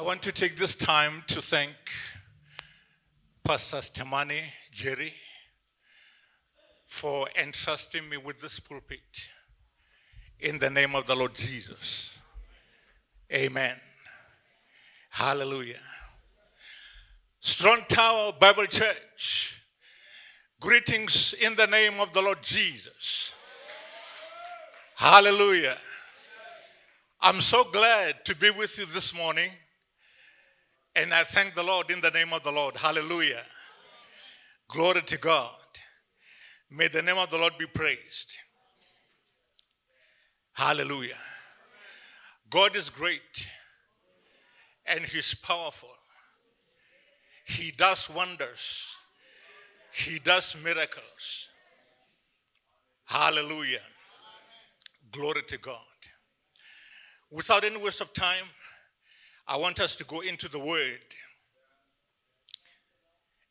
I want to take this time to thank Pastor Stemani Jerry for entrusting me with this pulpit in the name of the Lord Jesus. Amen. Hallelujah. Strong Tower Bible Church, greetings in the name of the Lord Jesus. Hallelujah. I'm so glad to be with you this morning. And I thank the Lord in the name of the Lord. Hallelujah. Glory to God. May the name of the Lord be praised. Hallelujah. God is great and He's powerful. He does wonders, He does miracles. Hallelujah. Glory to God. Without any waste of time, I want us to go into the Word.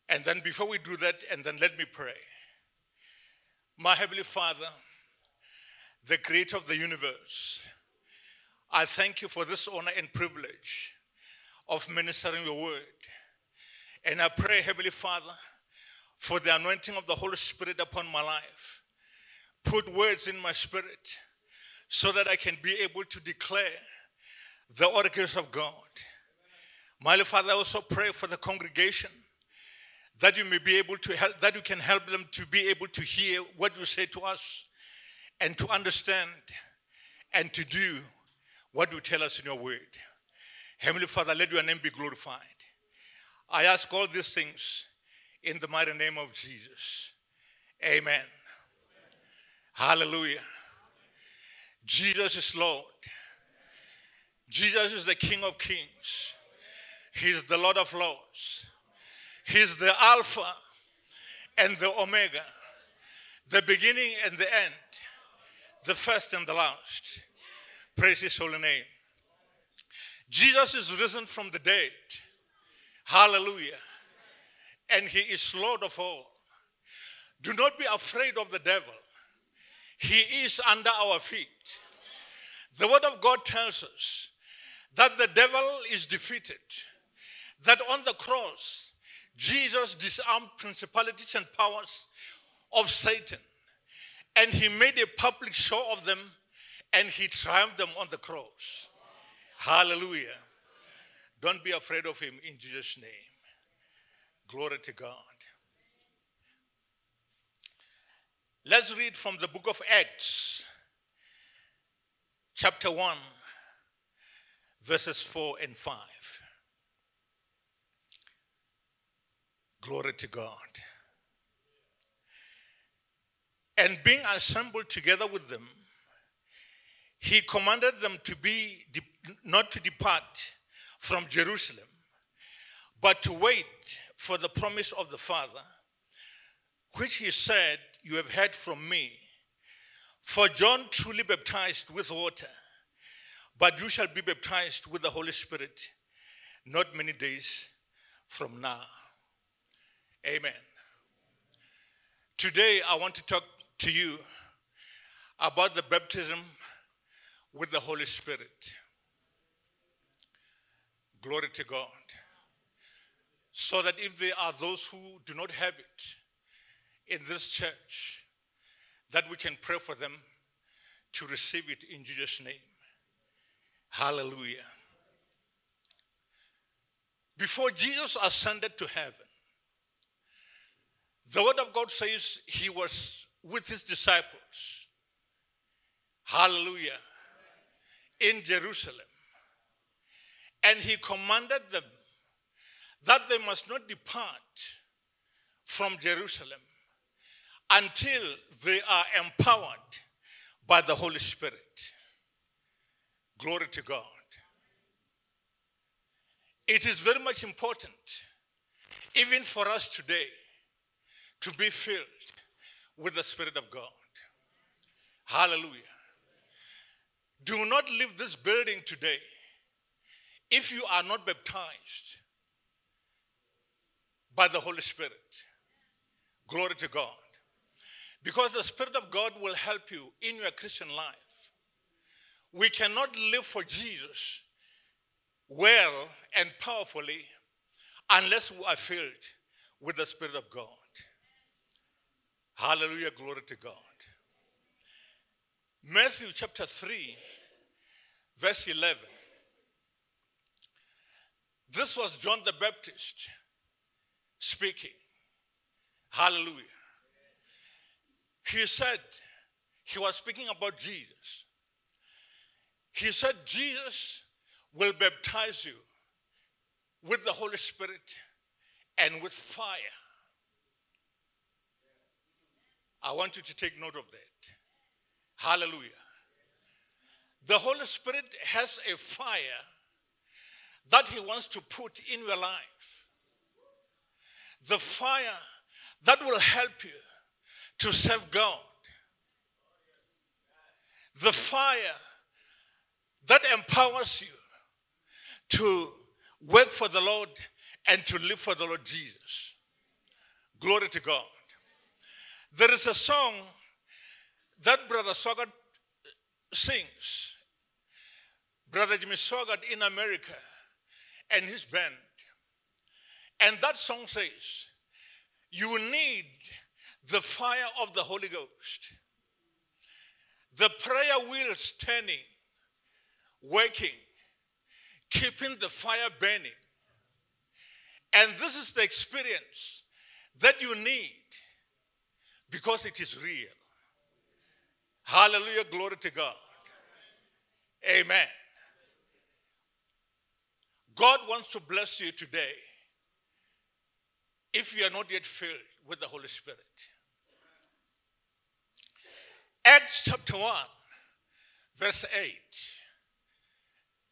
And then, before we do that, and then let me pray. My Heavenly Father, the Creator of the universe, I thank you for this honor and privilege of ministering your word. And I pray, Heavenly Father, for the anointing of the Holy Spirit upon my life. Put words in my spirit so that I can be able to declare the oracles of God. My Father, I also pray for the congregation that you may be able to help, that you can help them to be able to hear what you say to us and to understand and to do what you tell us in your word. Heavenly Father, let your name be glorified. I ask all these things in the mighty name of Jesus. Amen. Hallelujah. Jesus is Lord. Jesus is the King of Kings. He's the Lord of Lords. He's the Alpha and the Omega, the beginning and the end, the first and the last. Praise His holy name. Jesus is risen from the dead. Hallelujah. And He is Lord of all. Do not be afraid of the devil, He is under our feet. The Word of God tells us that the devil is defeated, that on the cross, Jesus disarmed principalities and powers of Satan, and he made a public show of them, and he triumphed them on the cross. Hallelujah. Don't be afraid of him in Jesus' name. Glory to God. Let's read from the book of Acts, chapter 1 verses 4 and 5. Glory to God. And being assembled together with them, he commanded them to be not to depart from Jerusalem, but to wait for the promise of the Father, which he said, You have heard from me. For John truly baptized with water but you shall be baptized with the Holy Spirit not many days from now. Amen. Today, I want to talk to you about the baptism with the Holy Spirit. Glory to God. So that if there are those who do not have it in this church, that we can pray for them to receive it in Jesus' name. Hallelujah. Before Jesus ascended to heaven, the Word of God says he was with his disciples. Hallelujah. In Jerusalem. And he commanded them that they must not depart from Jerusalem until they are empowered by the Holy Spirit. Glory to God. It is very much important, even for us today, to be filled with the Spirit of God. Hallelujah. Do not leave this building today if you are not baptized by the Holy Spirit. Glory to God. Because the Spirit of God will help you in your Christian life. We cannot live for Jesus well and powerfully unless we are filled with the Spirit of God. Hallelujah, glory to God. Matthew chapter 3, verse 11. This was John the Baptist speaking. Hallelujah. He said, he was speaking about Jesus. He said, Jesus will baptize you with the Holy Spirit and with fire. I want you to take note of that. Hallelujah. The Holy Spirit has a fire that He wants to put in your life. The fire that will help you to serve God. The fire that empowers you to work for the Lord and to live for the Lord Jesus. Glory to God. There is a song that Brother Swaggart uh, sings. Brother Jimmy Swaggart in America and his band. And that song says, You need the fire of the Holy Ghost, the prayer wheels turning, working, keeping the fire burning. And this is the experience that you need because it is real. Hallelujah, glory to God. Amen. God wants to bless you today if you are not yet filled with the Holy Spirit. Acts chapter 1, verse 8.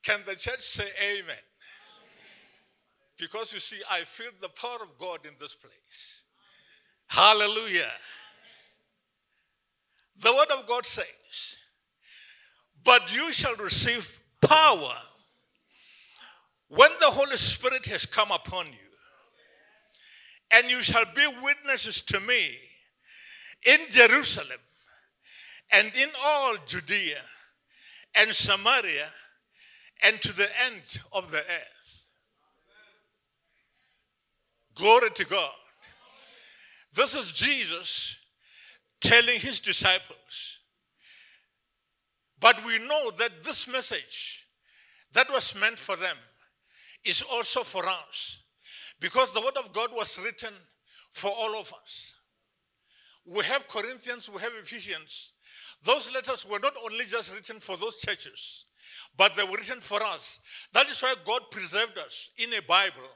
Can the church say amen? amen? Because you see, I feel the power of God in this place. Hallelujah. The word of God says, But you shall receive power when the Holy Spirit has come upon you, and you shall be witnesses to me in Jerusalem and in all Judea and Samaria and to the end of the earth. Glory to God. This is Jesus telling his disciples. But we know that this message that was meant for them is also for us because the word of God was written for all of us. We have Corinthians, we have Ephesians. Those letters were not only just written for those churches, but they were written for us. That is why God preserved us in a Bible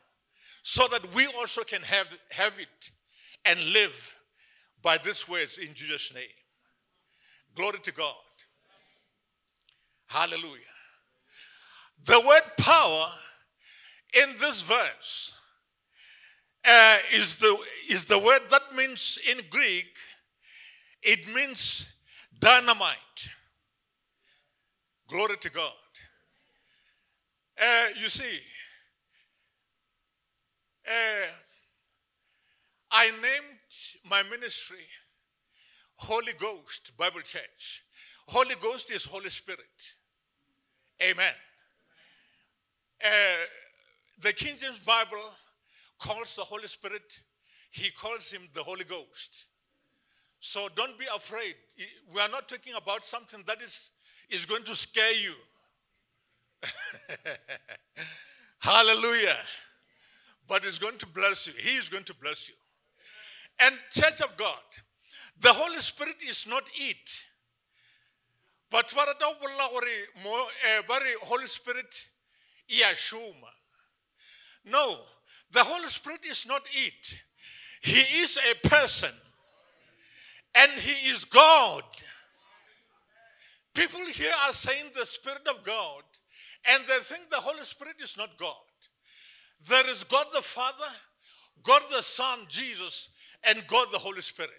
so that we also can have, have it and live by these words in Jesus' name. Glory to God. Hallelujah. The word power in this verse uh, is, the, is the word that means in Greek, it means dynamite. Glory to God. Uh, you see, uh, I named my ministry Holy Ghost Bible Church. Holy Ghost is Holy Spirit. Amen. Uh, the King James Bible calls the Holy Spirit, he calls him the Holy Ghost. So don't be afraid. We are not talking about something that is, is going to scare you. Hallelujah. But it's going to bless you. He is going to bless you. And, Church of God, the Holy Spirit is not it. But what eh, Holy Spirit Yashuma. No, the Holy Spirit is not it. He is a person. And he is God. People here are saying the Spirit of God, and they think the Holy Spirit is not God. There is God the Father, God the Son, Jesus, and God the Holy Spirit.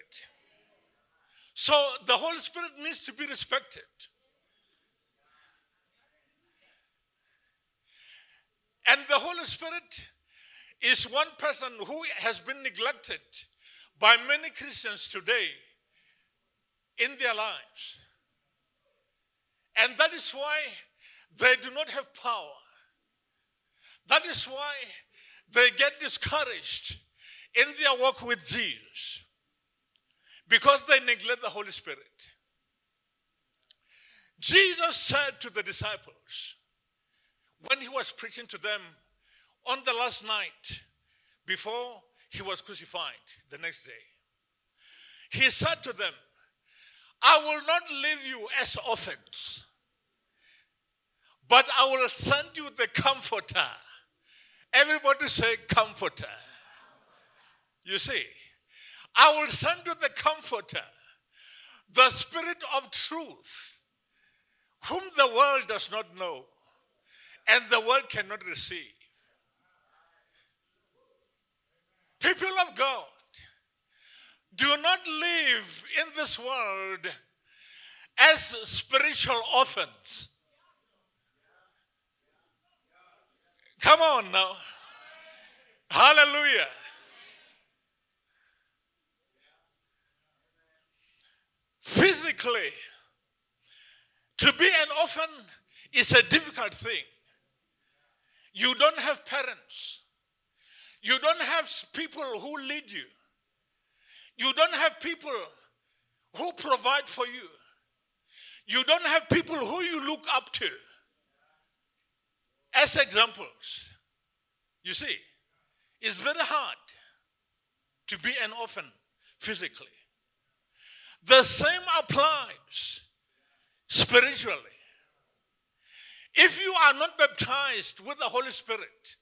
So the Holy Spirit needs to be respected. And the Holy Spirit is one person who has been neglected by many Christians today in their lives. And that is why they do not have power. That is why they get discouraged in their walk with Jesus because they neglect the Holy Spirit. Jesus said to the disciples when he was preaching to them on the last night before he was crucified the next day, he said to them, I will not leave you as orphans, but I will send you the comforter. Everybody say, comforter. You see, I will send you the comforter, the spirit of truth, whom the world does not know and the world cannot receive. People of God, do not live in this world as spiritual orphans. Come on now. Hallelujah. Physically, to be an orphan is a difficult thing. You don't have parents. You don't have people who lead you. You don't have people who provide for you. You don't have people who you look up to as examples. You see, it's very hard to be an orphan physically. The same applies spiritually. If you are not baptized with the Holy Spirit,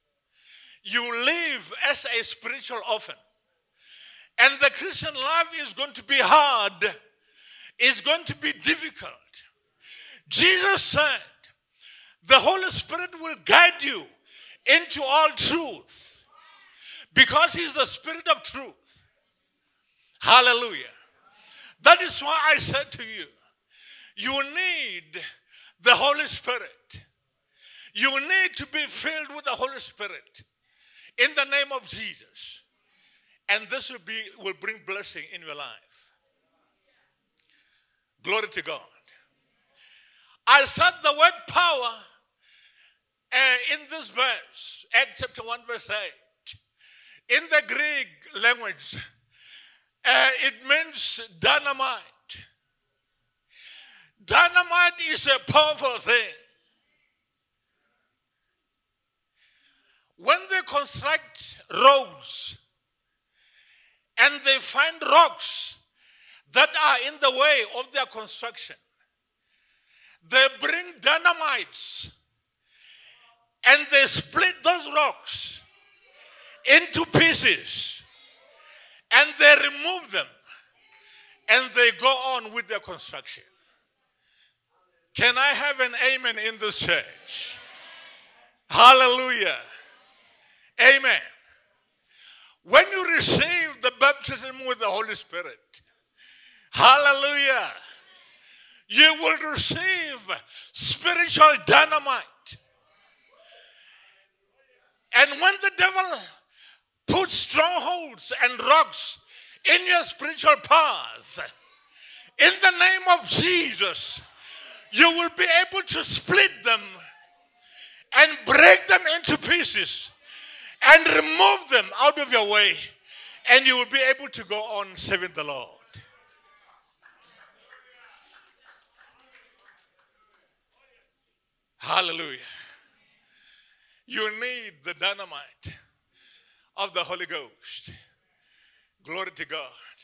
you live as a spiritual orphan. And the Christian life is going to be hard, it's going to be difficult. Jesus said, The Holy Spirit will guide you into all truth because He's the Spirit of truth. Hallelujah. That is why I said to you, you need the Holy Spirit. You need to be filled with the Holy Spirit in the name of Jesus. And this will, be, will bring blessing in your life. Glory to God. I said the word power uh, in this verse, Acts chapter 1, verse 8. In the Greek language, uh, it means dynamite. Dynamite is a powerful thing. When they construct roads and they find rocks that are in the way of their construction, they bring dynamites and they split those rocks into pieces and they remove them and they go on with their construction. Can I have an amen in this church? Hallelujah. Amen. When you receive the baptism with the Holy Spirit, hallelujah, you will receive spiritual dynamite. And when the devil puts strongholds and rocks in your spiritual path, in the name of Jesus, you will be able to split them and break them into pieces and remove them out of your way, and you will be able to go on serving the Lord. Hallelujah. You need the dynamite of the Holy Ghost. Glory to God.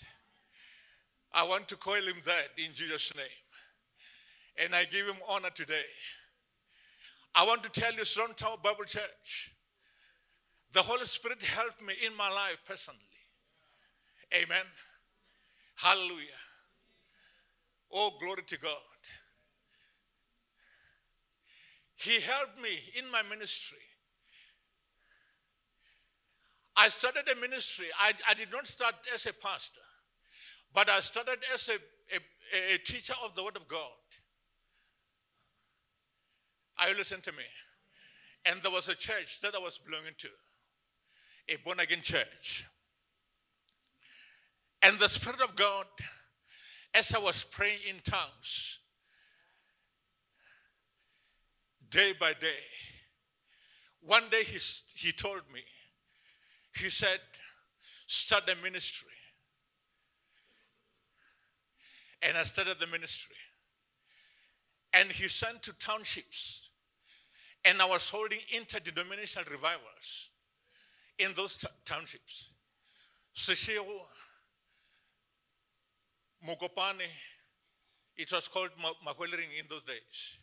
I want to call him that in Jesus' name. And I give him honor today. I want to tell you, Strong Tower Bible Church, the Holy Spirit helped me in my life personally. Amen. Hallelujah. Oh, glory to God. He helped me in my ministry. I started a ministry. I, I did not start as a pastor, but I started as a, a, a teacher of the Word of God. Are you listening to me? And there was a church that I was belonging to, a born again church. And the Spirit of God, as I was praying in tongues, day by day, One day he, he told me, he said, start a ministry. And I started the ministry. And he sent to townships. And I was holding interdenominational revivals in those t- townships. Seshego, Mokopane, it was called Ma- Mahwelereng in those days.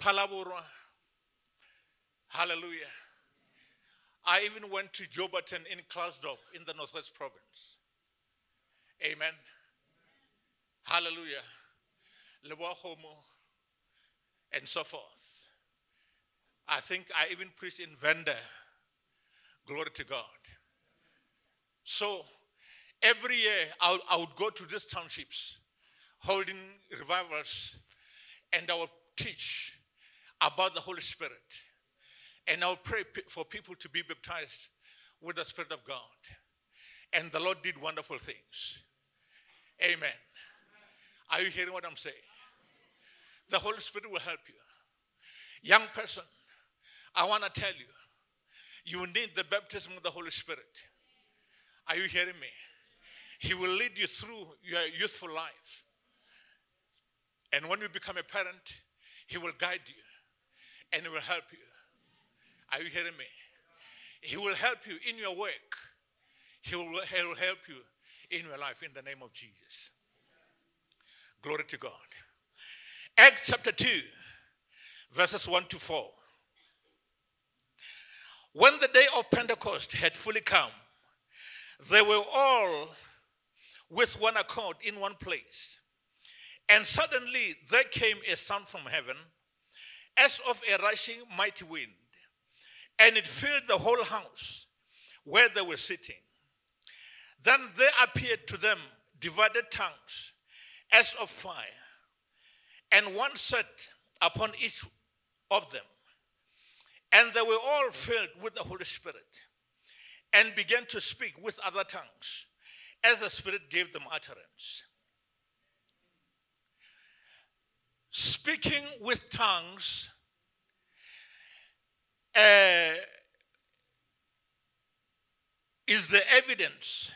Phalaborwa, hallelujah. I even went to Jouberton in Klerksdorp in the Northwest Province. Amen. Hallelujah. Lebowakgomo, and so forth. I think I even preached in Venda. Glory to God. So every year I I would go to these townships holding revivals and I would teach about the Holy Spirit. And I'll pray for people to be baptized with the Spirit of God. And the Lord did wonderful things. Amen. Are you hearing what I'm saying? The Holy Spirit will help you. Young person, I want to tell you, you need the baptism of the Holy Spirit. Are you hearing me? He will lead you through your youthful life. And when you become a parent, He will guide you and He will help you. Are you hearing me? He will help you in your work. He will, he will help you in your life in the name of Jesus. Glory to God. Acts chapter 2, verses 1 to 4. When the day of Pentecost had fully come, they were all with one accord in one place. And suddenly there came a sound from heaven as of a rushing mighty wind, and it filled the whole house where they were sitting. Then there appeared to them divided tongues as of fire, and one sat upon each of them. And they were all filled with the Holy Spirit and began to speak with other tongues as the Spirit gave them utterance. Speaking with tongues uh, is the evidence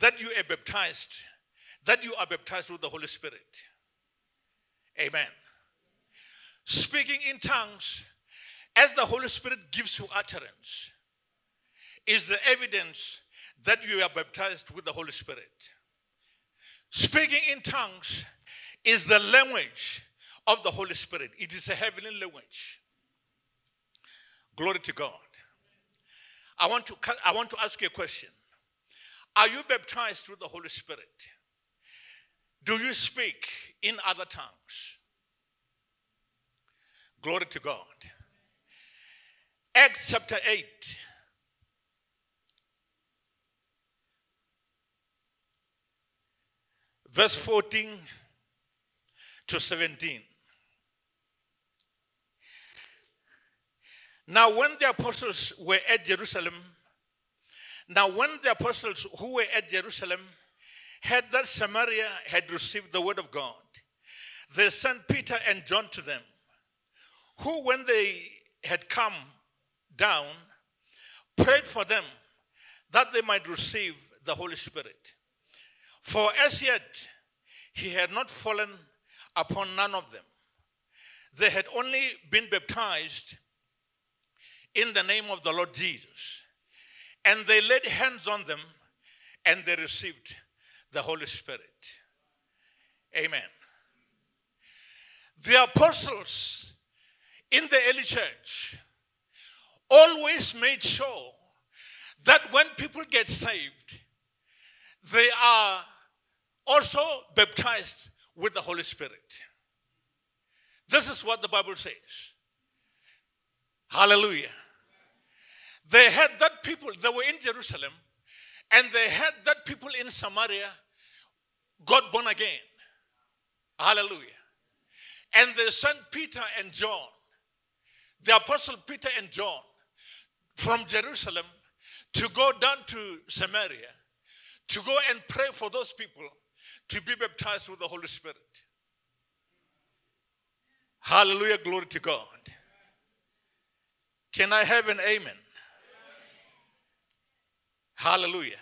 that you are baptized, that you are baptized with the Holy Spirit. Amen. Speaking in tongues as the Holy Spirit gives you utterance is the evidence that you are baptized with the Holy Spirit. Speaking in tongues is the language of the Holy Spirit, it is a heavenly language. Glory to God. I want to, I want to ask you a question. Are you baptized through the Holy Spirit? Do you speak in other tongues? Glory to God. Acts chapter 8. Verse 14 to 17. Now, when the apostles were at Jerusalem, now when the apostles who were at Jerusalem heard that Samaria had received the word of God, they sent Peter and John to them, who, when they had come down, prayed for them that they might receive the Holy Spirit. For as yet he had not fallen upon none of them. They had only been baptized in the name of the Lord Jesus. And they laid hands on them and they received the Holy Spirit. Amen. The apostles in the early church always made sure that when people get saved, they are also baptized with the Holy Spirit. This is what the Bible says. Hallelujah. They had that people, they were in Jerusalem, and they had that people in Samaria got born again. Hallelujah. And they sent Peter and John, the apostle Peter and John, from Jerusalem to go down to Samaria to go and pray for those people to be baptized with the Holy Spirit. Hallelujah, glory to God. Can I have an amen? Hallelujah.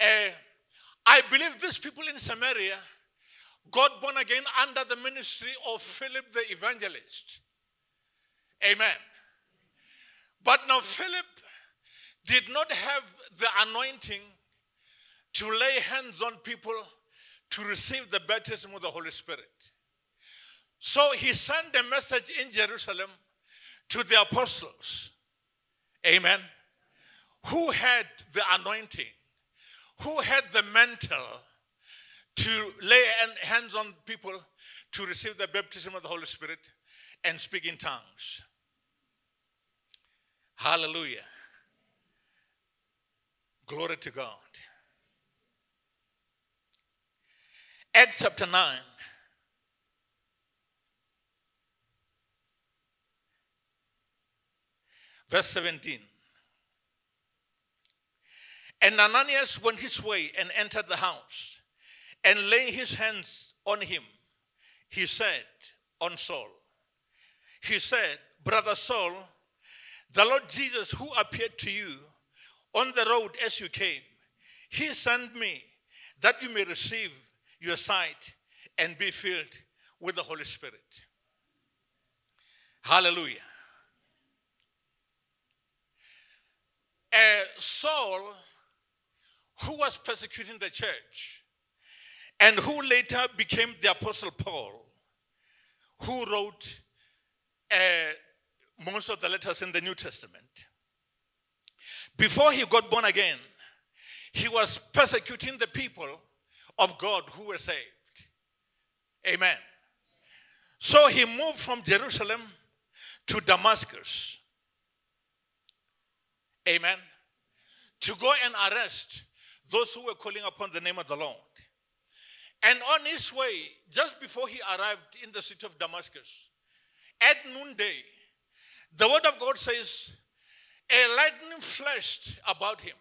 Uh, I believe these people in Samaria got born again under the ministry of Philip the evangelist. Amen. But now Philip did not have the anointing to lay hands on people to receive the baptism of the Holy Spirit. So he sent a message in Jerusalem to the apostles. Amen. Who had the anointing, who had the mantle to lay hands on people to receive the baptism of the Holy Spirit and speak in tongues. Hallelujah. Glory to God. Acts chapter 9. Verse 17. And Ananias went his way and entered the house, and laying his hands on him, he said, On Saul, he said, Brother Saul, the Lord Jesus, who appeared to you on the road as you came, he sent me that you may receive your sight and be filled with the Holy Spirit. Hallelujah. Uh, Saul, who was persecuting the church and who later became the Apostle Paul, who wrote uh, most of the letters in the New Testament. Before he got born again, he was persecuting the people of God who were saved. Amen. So he moved from Jerusalem to Damascus. Amen. To go and arrest those who were calling upon the name of the Lord. And on his way, just before he arrived in the city of Damascus, at noonday, the word of God says, a lightning flashed about him,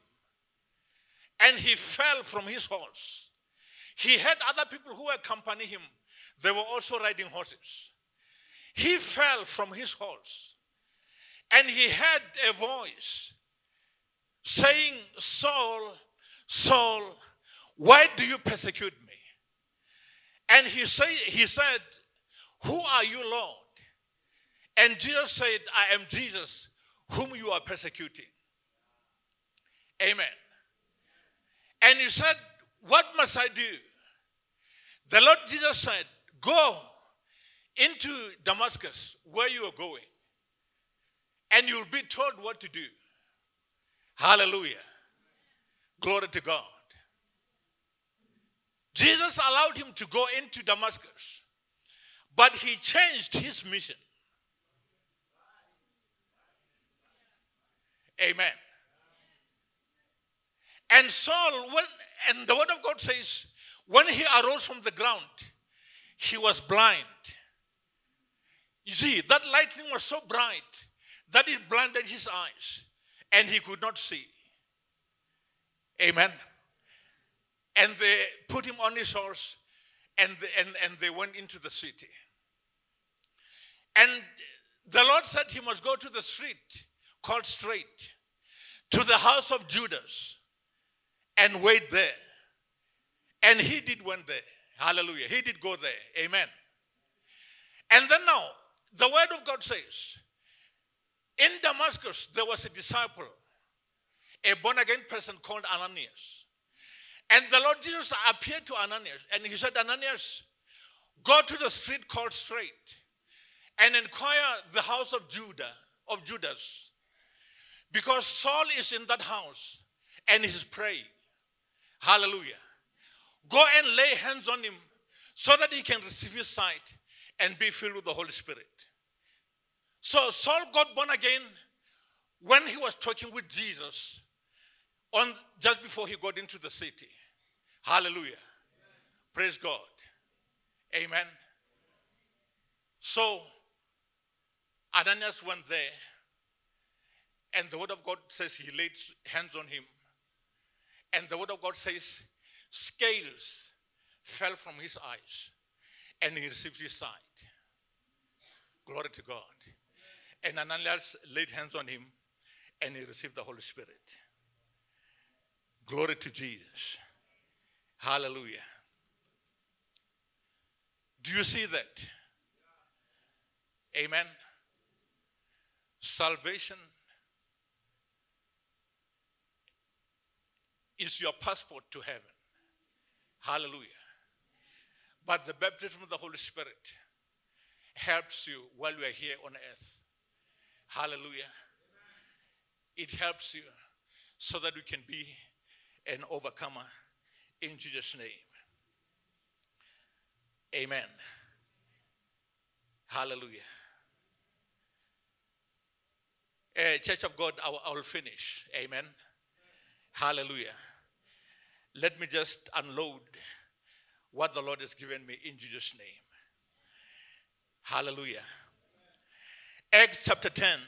and he fell from his horse. He had other people who accompanied him, they were also riding horses. He fell from his horse, and he had a voice saying, Saul, Saul, why do you persecute me? And he, say, he said, Who are you, Lord? And Jesus said, I am Jesus whom you are persecuting. Amen. And he said, What must I do? The Lord Jesus said, Go into Damascus where you are going, and you'll be told what to do. Hallelujah. Glory to God. Jesus allowed him to go into Damascus, but he changed his mission. Amen. And Saul, when, and the word of God says, when he arose from the ground, he was blind. You see, that lightning was so bright that it blinded his eyes and he could not see. Amen. And they put him on his horse and, and, and they went into the city. And the Lord said he must go to the street called Straight to the house of Judas and wait there. And he did went there. Hallelujah. He did go there. Amen. And then now, the word of God says, in Damascus, there was a disciple, a born again person called Ananias. And the Lord Jesus appeared to Ananias and he said, Ananias, go to the street called Straight and inquire the house of Judah, of Judas. Because Saul is in that house and he's praying. Hallelujah. Go and lay hands on him so that he can receive his sight and be filled with the Holy Spirit. So Saul got born again when he was talking with Jesus on just before he got into the city. Hallelujah. Praise God. Amen. So Ananias went there, and the word of God says he laid hands on him. And the word of God says scales fell from his eyes, and he received his sight. Glory to God. And Ananias laid hands on him and he received the Holy Spirit. Glory to Jesus. Hallelujah. Do you see that? Amen. Salvation is your passport to heaven. Hallelujah. But the baptism of the Holy Spirit helps you while you are here on earth. Hallelujah. It helps you so that you can be an overcomer in Jesus' name. Amen. Hallelujah. Uh, Church of God, I I will finish. Amen. Hallelujah. Let me just unload what the Lord has given me in Jesus' name. Hallelujah. Acts chapter 10.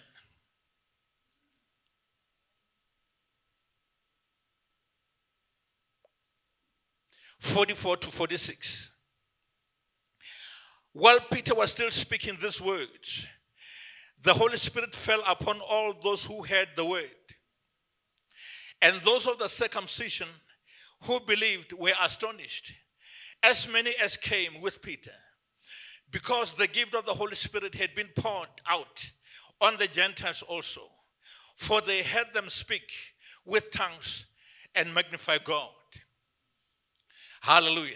Forty-four to forty-six. While Peter was still speaking these words, the Holy Spirit fell upon all those who heard the word. And those of the circumcision who believed were astonished, as many as came with Peter, because the gift of the Holy Spirit had been poured out on the Gentiles also, for they heard them speak with tongues and magnify God. Hallelujah.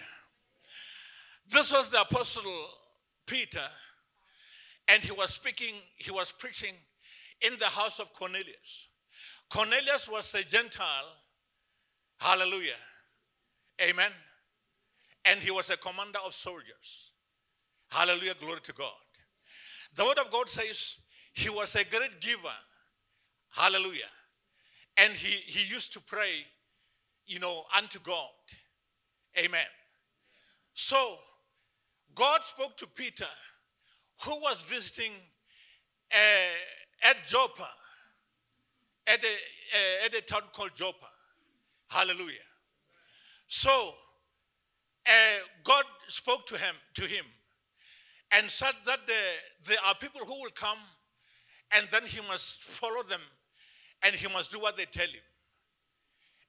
This was the apostle Peter, and he was speaking, he was preaching in the house of Cornelius. Cornelius was a Gentile. Hallelujah. Amen. And he was a commander of soldiers. Hallelujah. Glory to God. The word of God says he was a great giver. Hallelujah. And he, he used to pray, you know, unto God. Amen. So God spoke to Peter, who was visiting uh, at Joppa, at a, uh, at a town called Joppa. Hallelujah. So uh, God spoke to him, to him and said that there are people who will come and then he must follow them and he must do what they tell him.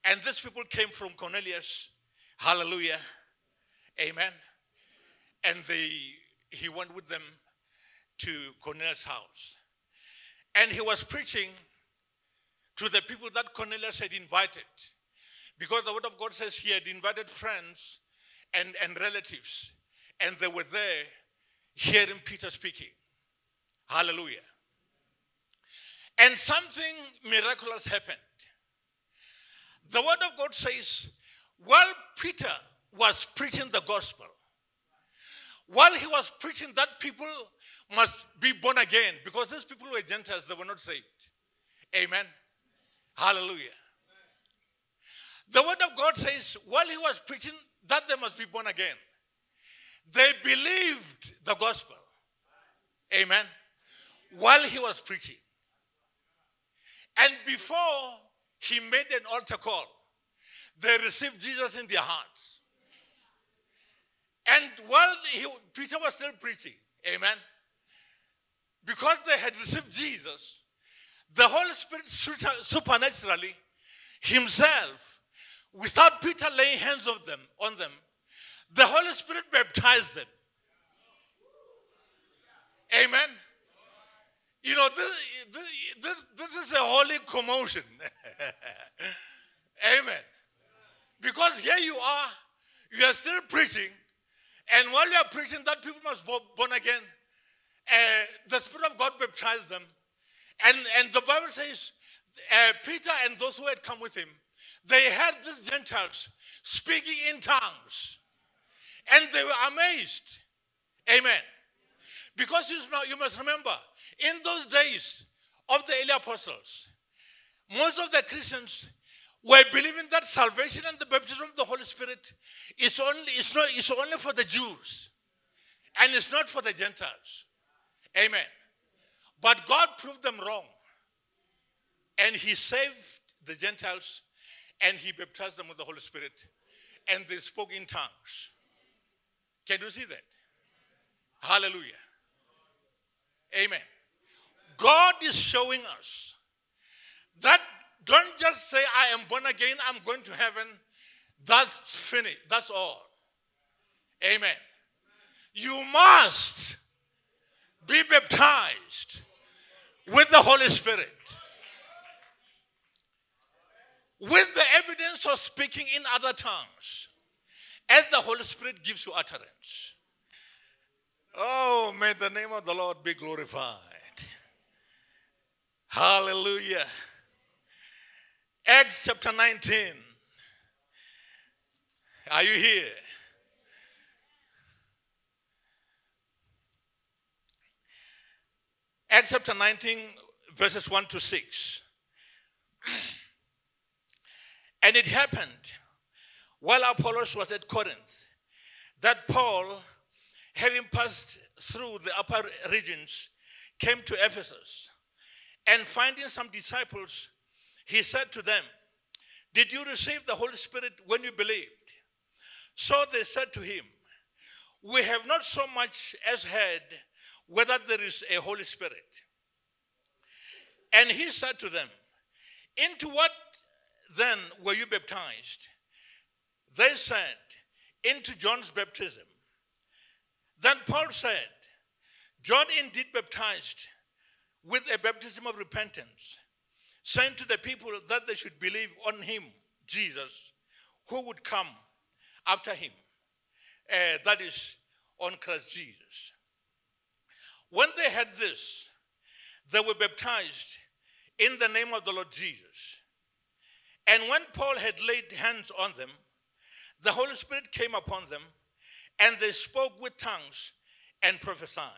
And these people came from Cornelius. Hallelujah. Amen. And they, he went with them to Cornelius' house. And he was preaching to the people that Cornelius had invited. Because the word of God says he had invited friends and, and relatives, and they were there hearing Peter speaking. Hallelujah. And something miraculous happened. The word of God says, while Peter was preaching the gospel, while he was preaching that people must be born again, because these people were Gentiles, they were not saved. Amen. Hallelujah. The word of God says, while he was preaching that they must be born again, they believed the gospel. Amen. While he was preaching. And before he made an altar call, they received Jesus in their hearts. And while he, Peter was still preaching, amen, because they had received Jesus, the Holy Spirit supernaturally himself, without Peter laying hands of them on them, the Holy Spirit baptized them. Amen. You know, this, this, this is a holy commotion. Amen. Because here you are, you are still preaching, and while you are preaching that people must be born again, uh, the Spirit of God baptized them. And, and the Bible says uh, Peter and those who had come with him, they heard these Gentiles speaking in tongues. And they were amazed. Amen. Because you, must remember, in those days of the early apostles, most of the Christians were believing that salvation and the baptism of the Holy Spirit is only, it's not, it's only for the Jews and it's not for the Gentiles. Amen. But God proved them wrong. And He saved the Gentiles and He baptized them with the Holy Spirit. And they spoke in tongues. Can you see that? Hallelujah. Amen. God is showing us that don't just say, I am born again, I'm going to heaven. That's finished. That's all. Amen. You must be baptized with the Holy Spirit. With the evidence of speaking in other tongues, as the Holy Spirit gives you utterance. Oh, may the name of the Lord be glorified. Hallelujah. Acts chapter 19. Are you here? Acts chapter 19, verses 1 to 6. and it happened while Apollos was at Corinth that Paul, having passed through the upper regions, came to Ephesus. And finding some disciples, he said to them, Did you receive the Holy Spirit when you believed? So they said to him, We have not so much as heard whether there is a Holy Spirit. And he said to them, Into what then were you baptized? They said, Into John's baptism. Then Paul said, John indeed baptized with a baptism of repentance, saying to the people that they should believe on him, Jesus, who would come after him. Uh, that is, on Christ Jesus. When they had this, they were baptized in the name of the Lord Jesus. And when Paul had laid hands on them, the Holy Spirit came upon them, and they spoke with tongues and prophesied.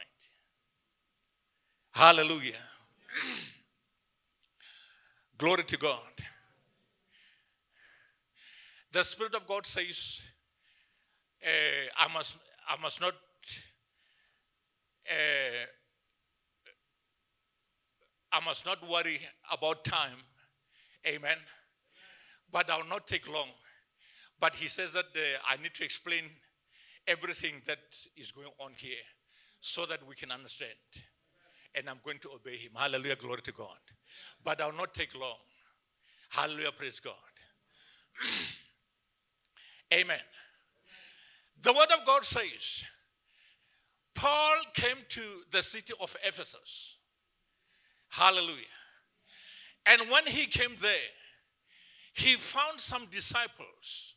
Hallelujah. Glory to God. The Spirit of God says, uh, I, must, I must not uh, I must not worry about time. Amen. But I'll not take long. But he says that uh, I need to explain everything that is going on here so that we can understand. And I'm going to obey him. Hallelujah. Glory to God. But I'll not take long. Hallelujah. Praise God. Amen. The word of God says, Paul came to the city of Ephesus. Hallelujah. And when he came there, he found some disciples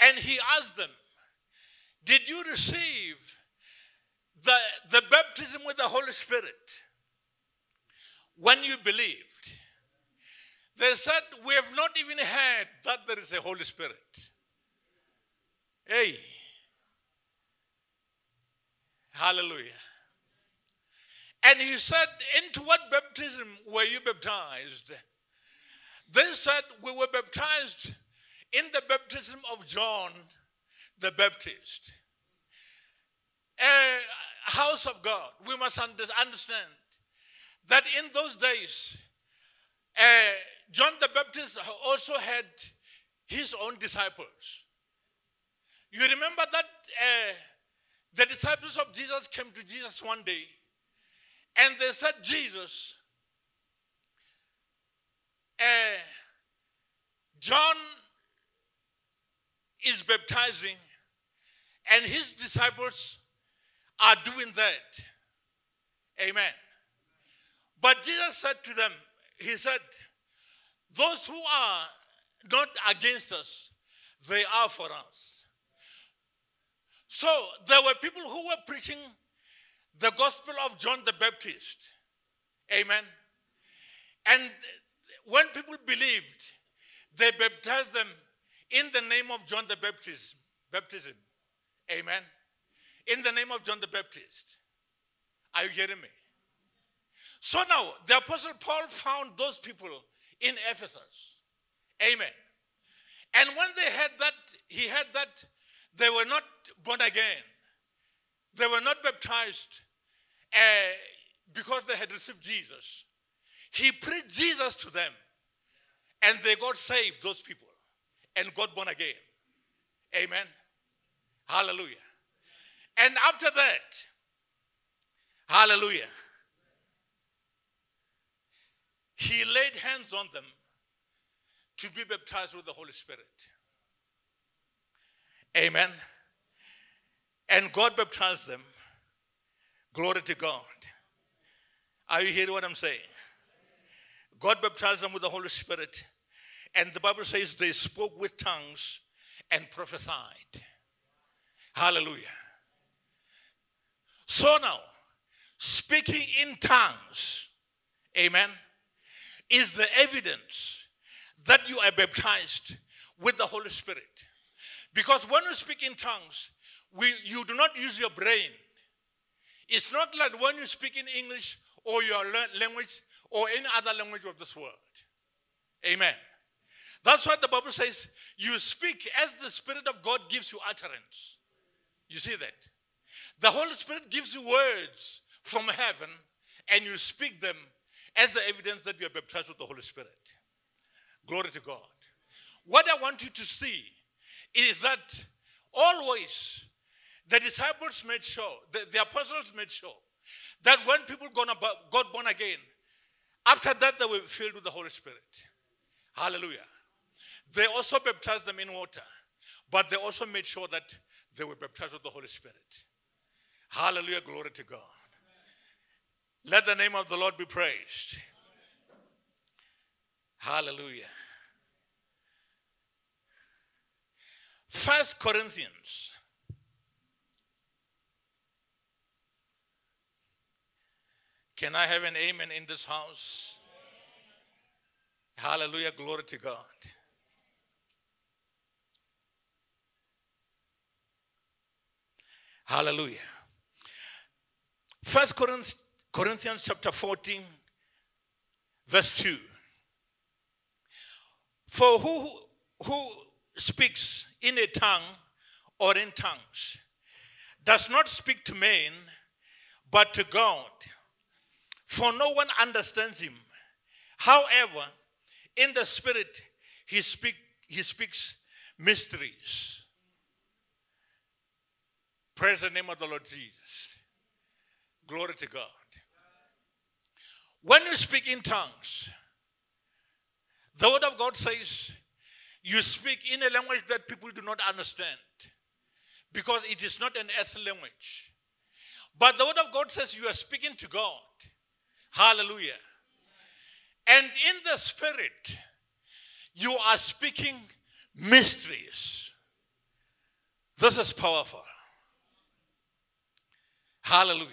and he asked them, Did you receive the, the baptism with the Holy Spirit when you believed? They said, We have not even heard that there is a Holy Spirit. Hey. Hallelujah. And he said, Into what baptism were you baptized? They said, We were baptized in the baptism of John the Baptist. A house of God, we must understand that in those days, uh, John the Baptist also had his own disciples. You remember that uh, the disciples of Jesus came to Jesus one day and they said, Jesus, uh, John is baptizing and his disciples are doing that. Amen. But Jesus said to them, He said, Those who are not against us, they are for us. So there were people who were preaching the gospel of John the Baptist. Amen. And when people believed, they baptized them in the name of John the Baptist. Baptism. Amen. In the name of John the Baptist. Are you hearing me? So now, the Apostle Paul found those people in Ephesus. Amen. And when they had that, he had that they were not born again. They were not baptized uh, because they had received Jesus. He preached Jesus to them, and they got saved, those people, and got born again. Amen. Hallelujah. And after that, Hallelujah. He laid hands on them to be baptized with the Holy Spirit. Amen. And God baptized them. Glory to God. Are you hearing what I'm saying? God baptized them with the Holy Spirit. And the Bible says they spoke with tongues and prophesied. Hallelujah. So now, speaking in tongues, amen, is the evidence that you are baptized with the Holy Spirit. Because when you speak in tongues, we, you do not use your brain. It's not like when you speak in English or your language or any other language of this world. Amen. That's why the Bible says you speak as the Spirit of God gives you utterance. You see that? The Holy Spirit gives you words from heaven and you speak them as the evidence that you are baptized with the Holy Spirit. Glory to God. What I want you to see is that always the disciples made sure, the, the apostles made sure that when people got born again, after that they were filled with the Holy Spirit. Hallelujah. They also baptized them in water, but they also made sure that they were baptized with the Holy Spirit. Hallelujah. Glory to God. Let the name of the Lord be praised. Hallelujah. First Corinthians. Can I have an amen in this house? Hallelujah. Glory to God. Hallelujah. First Corinthians Corinthians chapter 14, verse 2. For who, who speaks in a tongue or in tongues does not speak to men, but to God. For no one understands him. However, in the spirit, he, speak, he speaks mysteries. Praise the name of the Lord Jesus. Glory to God. When you speak in tongues, the word of God says you speak in a language that people do not understand because it is not an earthly language. But the word of God says you are speaking to God. Hallelujah. And in the spirit, you are speaking mysteries. This is powerful. Hallelujah.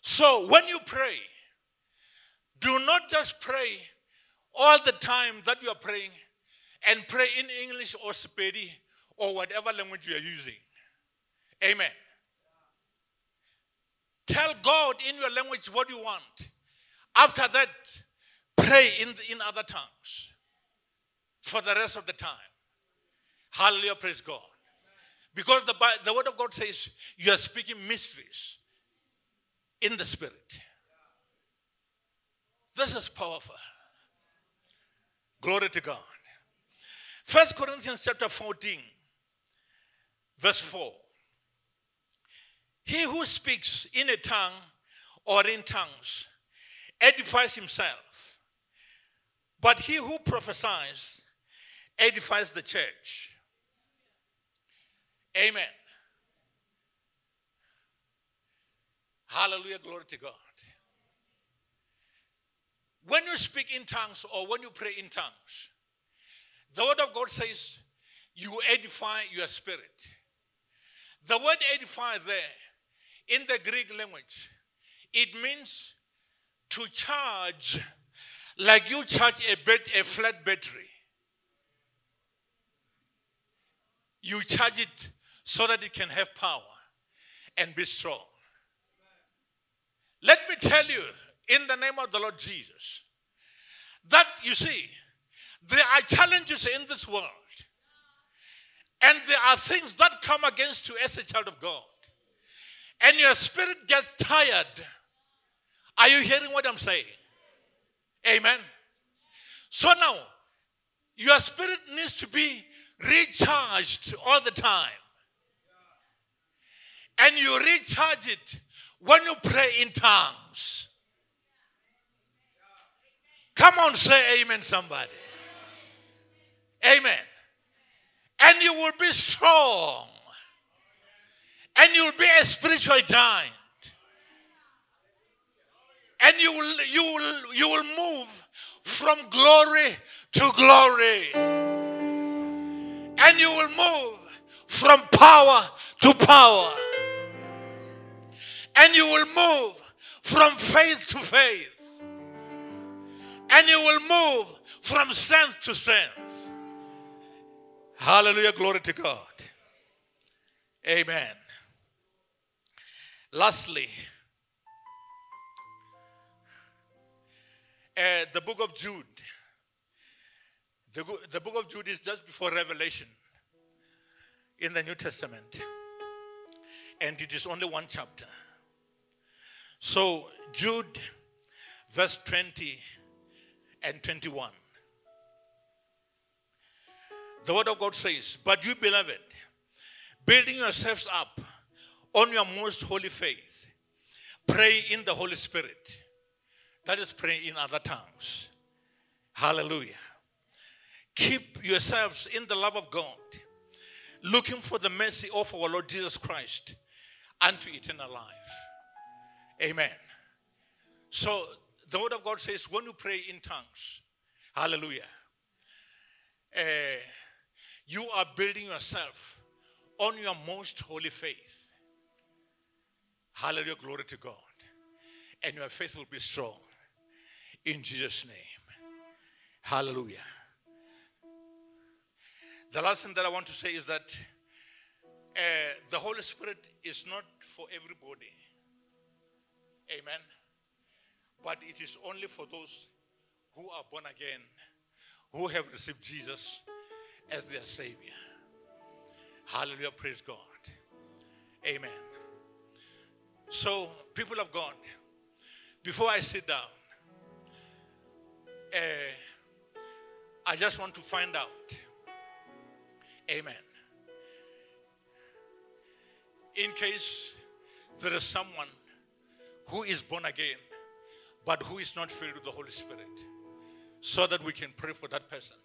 So when you pray, do not just pray all the time that you are praying and pray in English or Sepedi or whatever language you are using. Amen. Tell God in your language what you want. After that, pray in, in other tongues for the rest of the time. Hallelujah, praise God. Because the, the word of God says you are speaking mysteries in the spirit. This is powerful. Glory to God. First Corinthians chapter 14, verse 4. He who speaks in a tongue or in tongues edifies himself, but he who prophesies edifies the church. Amen. Hallelujah, glory to God. When you speak in tongues or when you pray in tongues, the word of God says you edify your spirit. The word edify there in the Greek language, it means to charge like you charge a, bet, a flat battery. You charge it so that you can have power and be strong. Let me tell you, in the name of the Lord Jesus, that you see, there are challenges in this world, and there are things that come against you as a child of God, and your spirit gets tired. Are you hearing what I'm saying? Amen. So now, your spirit needs to be recharged all the time. And you recharge it when you pray in tongues. Come on, say amen, somebody. Amen. And you will be strong. And you will be a spiritual giant. And you will, you will, you will move from glory to glory. And you will move from power to power. And you will move from faith to faith. And you will move from strength to strength. Hallelujah. Glory to God. Amen. Lastly, uh, the book of Jude. The, the book of Jude is just before Revelation in the New Testament. And it is only one chapter. So, Jude, verse 20 and 21. The word of God says, But you, beloved, building yourselves up on your most holy faith, pray in the Holy Spirit. That is praying in other tongues. Hallelujah. Keep yourselves in the love of God, looking for the mercy of our Lord Jesus Christ unto eternal life. Amen. So the word of God says, when you pray in tongues, hallelujah, uh, you are building yourself on your most holy faith. Hallelujah, glory to God. And your faith will be strong in Jesus' name. Hallelujah. The last thing that I want to say is that uh, the Holy Spirit is not for everybody. Amen. But it is only for those who are born again, who have received Jesus as their Savior. Hallelujah. Praise God. Amen. So, people of God, before I sit down, uh, I just want to find out. Amen. In case there is someone who is born again, but who is not filled with the Holy Spirit, so that we can pray for that person,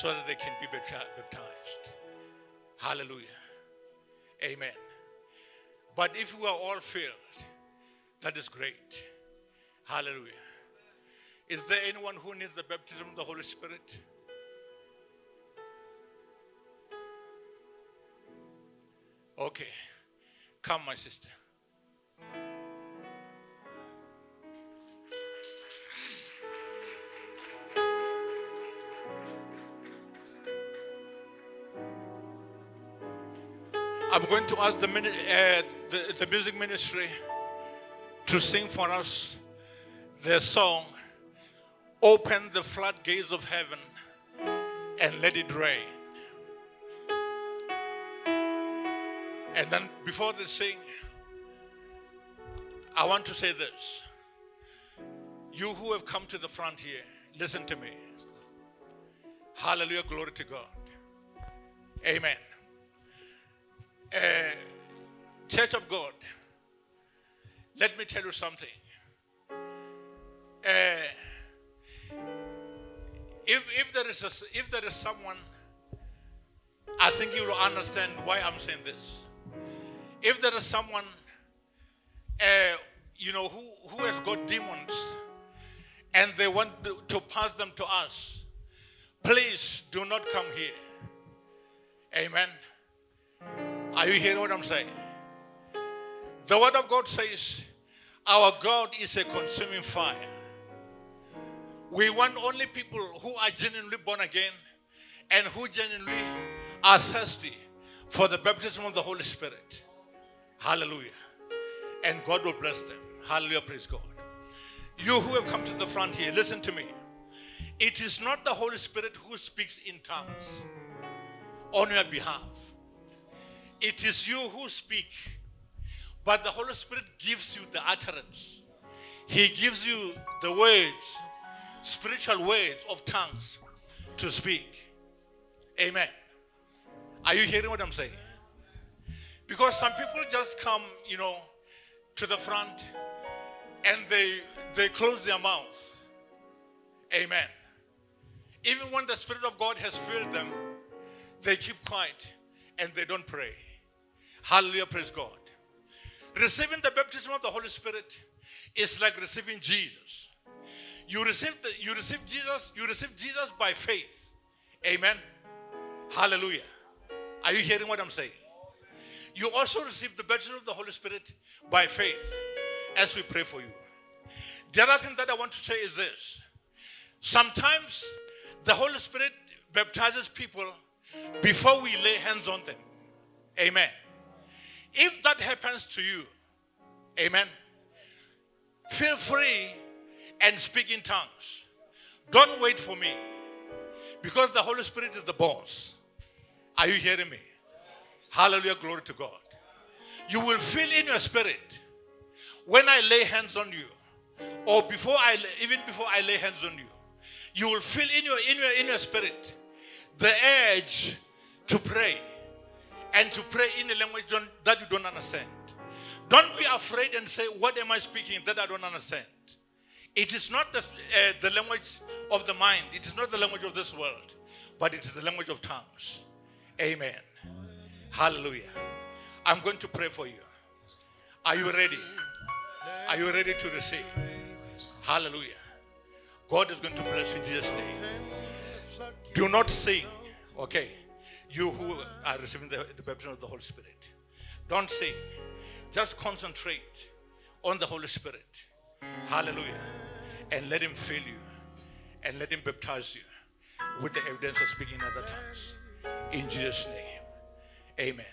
so that they can be baptized. Hallelujah. Amen. But if we are all filled, that is great. Hallelujah. Is there anyone who needs the baptism of the Holy Spirit? Okay. Come, my sister. I'm going to ask the, uh, the, the music ministry to sing for us their song, Open the Floodgates of Heaven and Let It Rain. And then before they sing, I want to say this. You who have come to the front here, listen to me. Hallelujah, glory to God. Amen. Uh, Church of God, let me tell you something. Uh, if, if, there is a, if there is someone, I think you will understand why I'm saying this. If there is someone, uh, you know, who, who has got demons and they want to pass them to us, please do not come here. Amen. Are you hearing what I'm saying? The Word of God says, Our God is a consuming fire. We want only people who are genuinely born again and who genuinely are thirsty for the baptism of the Holy Spirit. Hallelujah. And God will bless them. Hallelujah. Praise God. You who have come to the front here, listen to me. It is not the Holy Spirit who speaks in tongues on your behalf. It is you who speak, but the Holy Spirit gives you the utterance. He gives you the words, spiritual words of tongues to speak. Amen. Are you hearing what I'm saying? Because some people just come, you know, to the front and they they close their mouth. Amen. Even when the Spirit of God has filled them, they keep quiet and they don't pray. Hallelujah, praise God. Receiving the baptism of the Holy Spirit is like receiving Jesus. You receive the, you receive Jesus, you receive Jesus by faith. Amen. Hallelujah. Are you hearing what I'm saying? You also receive the baptism of the Holy Spirit by faith as we pray for you. The other thing that I want to say is this. Sometimes the Holy Spirit baptizes people before we lay hands on them. Amen. If that happens to you, amen, feel free and speak in tongues. Don't wait for me because the Holy Spirit is the boss. Are you hearing me? Hallelujah, glory to God. You will feel in your spirit when I lay hands on you, or before I even before I lay hands on you, you will feel in your in your in your spirit the urge to pray and to pray in a language that you don't understand. Don't be afraid and say, What am I speaking that I don't understand? It is not the, uh, the language of the mind, it is not the language of this world, but it is the language of tongues. Amen. Hallelujah. I'm going to pray for you. Are you ready? Are you ready to receive? Hallelujah. God is going to bless you in Jesus' name. Do not sing, okay? You who are receiving the, the baptism of the Holy Spirit. Don't sing. Just concentrate on the Holy Spirit. Hallelujah. And let Him fill you. And let Him baptize you with the evidence of speaking in other tongues. In Jesus' name. Amen.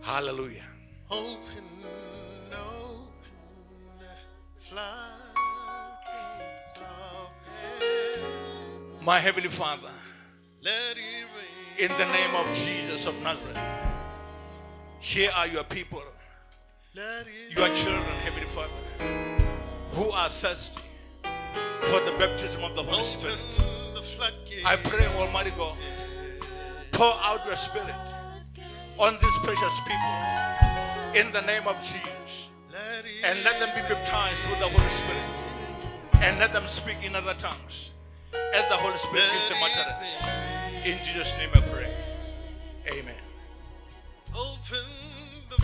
Hallelujah. Open, open the floodgates of heaven. My Heavenly Father, Let it rain. In the name of Jesus of Nazareth, here are your people, your children, Heavenly Father, who are thirsty for the baptism of the Holy Spirit. I pray, Almighty God, pour out your Spirit on these precious people in the name of Jesus. And let them be baptized with the Holy Spirit and let them speak in other tongues as the Holy Spirit gives them utterance. In Jesus' name I pray. Amen. Open the